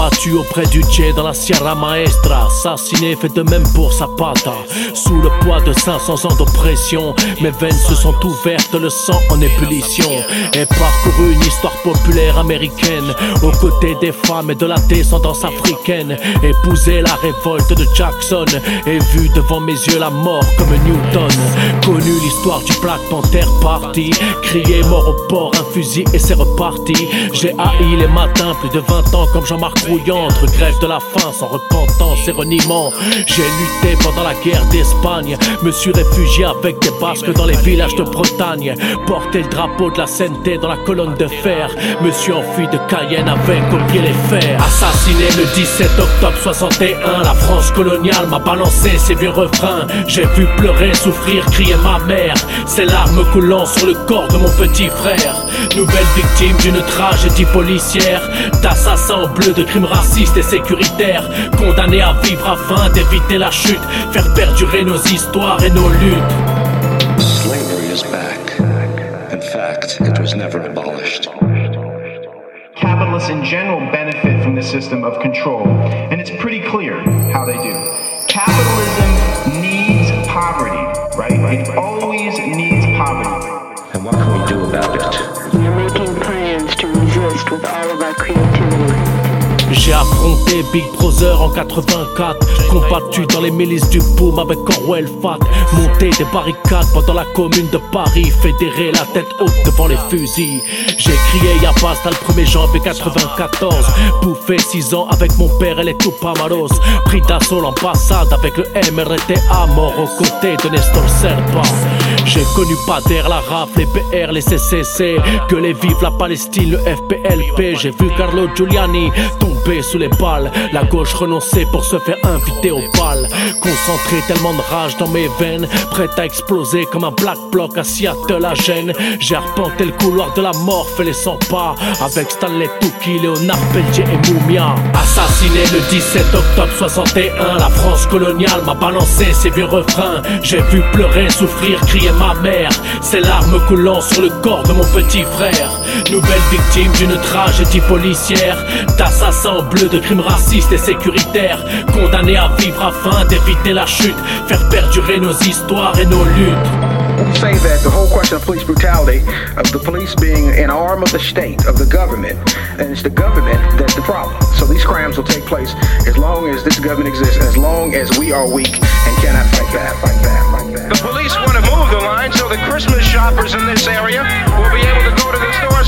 Abattu auprès du Tché dans la Sierra Maestra, assassiné fait de même pour sa pata. Sous le poids de 500 ans d'oppression, mes veines se sont ouvertes, le sang en ébullition. Et parcouru une histoire populaire américaine, aux côtés des femmes et de la descendance africaine. Épousé la révolte de Jackson, et vu devant mes yeux la mort comme Newton. Connu l'histoire du Black Panther Party, crié mort au port, un fusil et c'est reparti. J'ai haï les matins, plus de 20 ans Jean-Marc Rouillant, entre grève de la faim sans repentance et reniement. J'ai lutté pendant la guerre d'Espagne, me suis réfugié avec des basques dans les villages de Bretagne. Porté le drapeau de la sainteté dans la colonne de fer, me suis enfui de Cayenne avec au pied les fers. Assassiné le 17 octobre 61, la France coloniale m'a balancé ses vieux refrains. J'ai vu pleurer, souffrir, crier ma mère, ses larmes coulant sur le corps de mon petit frère. Nouvelle victime d'une tragédie policière, d'assassins bleus, de crimes racistes et sécuritaires, condamnés à vivre afin d'éviter la chute, faire perdurer nos histoires et nos luttes. Slavery is back. In fact, it was never abolished. Capitalists in general benefit from the system of control, and it's pretty clear how they do. Capitalism needs poverty, right? It always needs poverty. And what can we do about it? We're making plans to resist with all of our creativity. J'ai affronté Big Brother en 84 Combattu dans les milices du boom avec Orwell Fat. Monté des barricades pendant la commune de Paris. Fédéré la tête haute devant les fusils. J'ai crié Y'a basta le 1er janvier 94 Bouffé 6 ans avec mon père et les Tupamaros Pris d'assaut l'ambassade avec le MRTA Mort aux côtés de Nestor Serpa. J'ai connu Pader, la RAF, les PR, les CCC Que les vive la Palestine, le FPLP J'ai vu Carlo Giuliani tomber sous les balles La gauche renoncer pour se faire inviter au bal. Concentré tellement de rage dans mes veines. Prête à exploser comme un black bloc à Seattle à Gênes. J'ai arpenté le couloir de la mort, fait les 100 pas. Avec Stanley Tucci, Léonard Peltier et Moumia. Assassiné le 17 octobre 61 La France coloniale m'a balancé ses vieux refrains. J'ai vu pleurer, souffrir, crier ma mère. Ses larmes coulant sur le corps de mon petit frère. Nouvelle victime d'une tragédie policière. D'assassins bleus, de crimes racistes et sécuritaires Condamnés à vivre afin d'éviter la chute Faire perdurer nos histoires et nos luttes We say that the whole question of police brutality, of the police being an arm of the state, of the government, and it's the government that's the problem. So these crimes will take place as long as this government exists, as long as we are weak and cannot fight back, fight back, fight back. The police want to move the line so the Christmas shoppers in this area will be able to go to the stores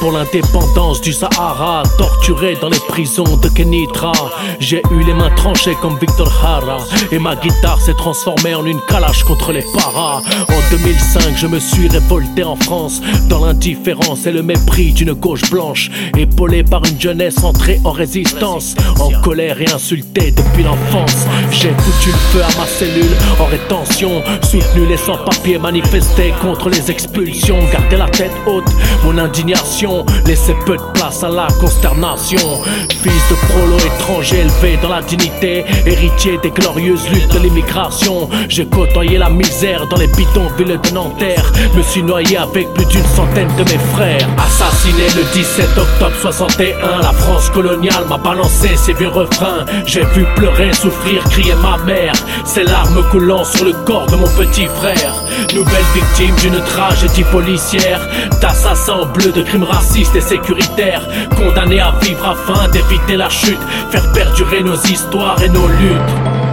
pour l'indépendance du Sahara, torturé dans les prisons de Kenitra. J'ai eu les mains tranchées comme Victor Hara, et ma guitare s'est transformée en une calache contre les paras. En 2005, je me suis révolté en France, dans l'indifférence et le mépris d'une gauche blanche, épaulé par une jeunesse entrée en résistance, en colère et insultée depuis l'enfance. J'ai foutu le feu à ma cellule en rétention, soutenu les sans-papiers, manifesté contre les expulsions, gardé la tête haute, mon indignation laissait peu de place à la consternation. Fils de prolo étranger élevé dans la dignité, héritier des glorieuses luttes de l'immigration. J'ai côtoyé la misère dans les bidonvilles de Nanterre, me suis noyé avec plus d'une centaine de mes frères. Assassiné le 17 octobre 61, la France coloniale m'a balancé ses vieux refrains. J'ai vu pleurer, souffrir, crier ma mère, ses larmes coulant sur le corps de mon petit frère. Nouvelle victime d'une tragédie policière, d'assassins bleus, de crimes racistes et sécuritaires, condamnés à vivre afin d'éviter la chute, faire perdurer nos histoires et nos luttes.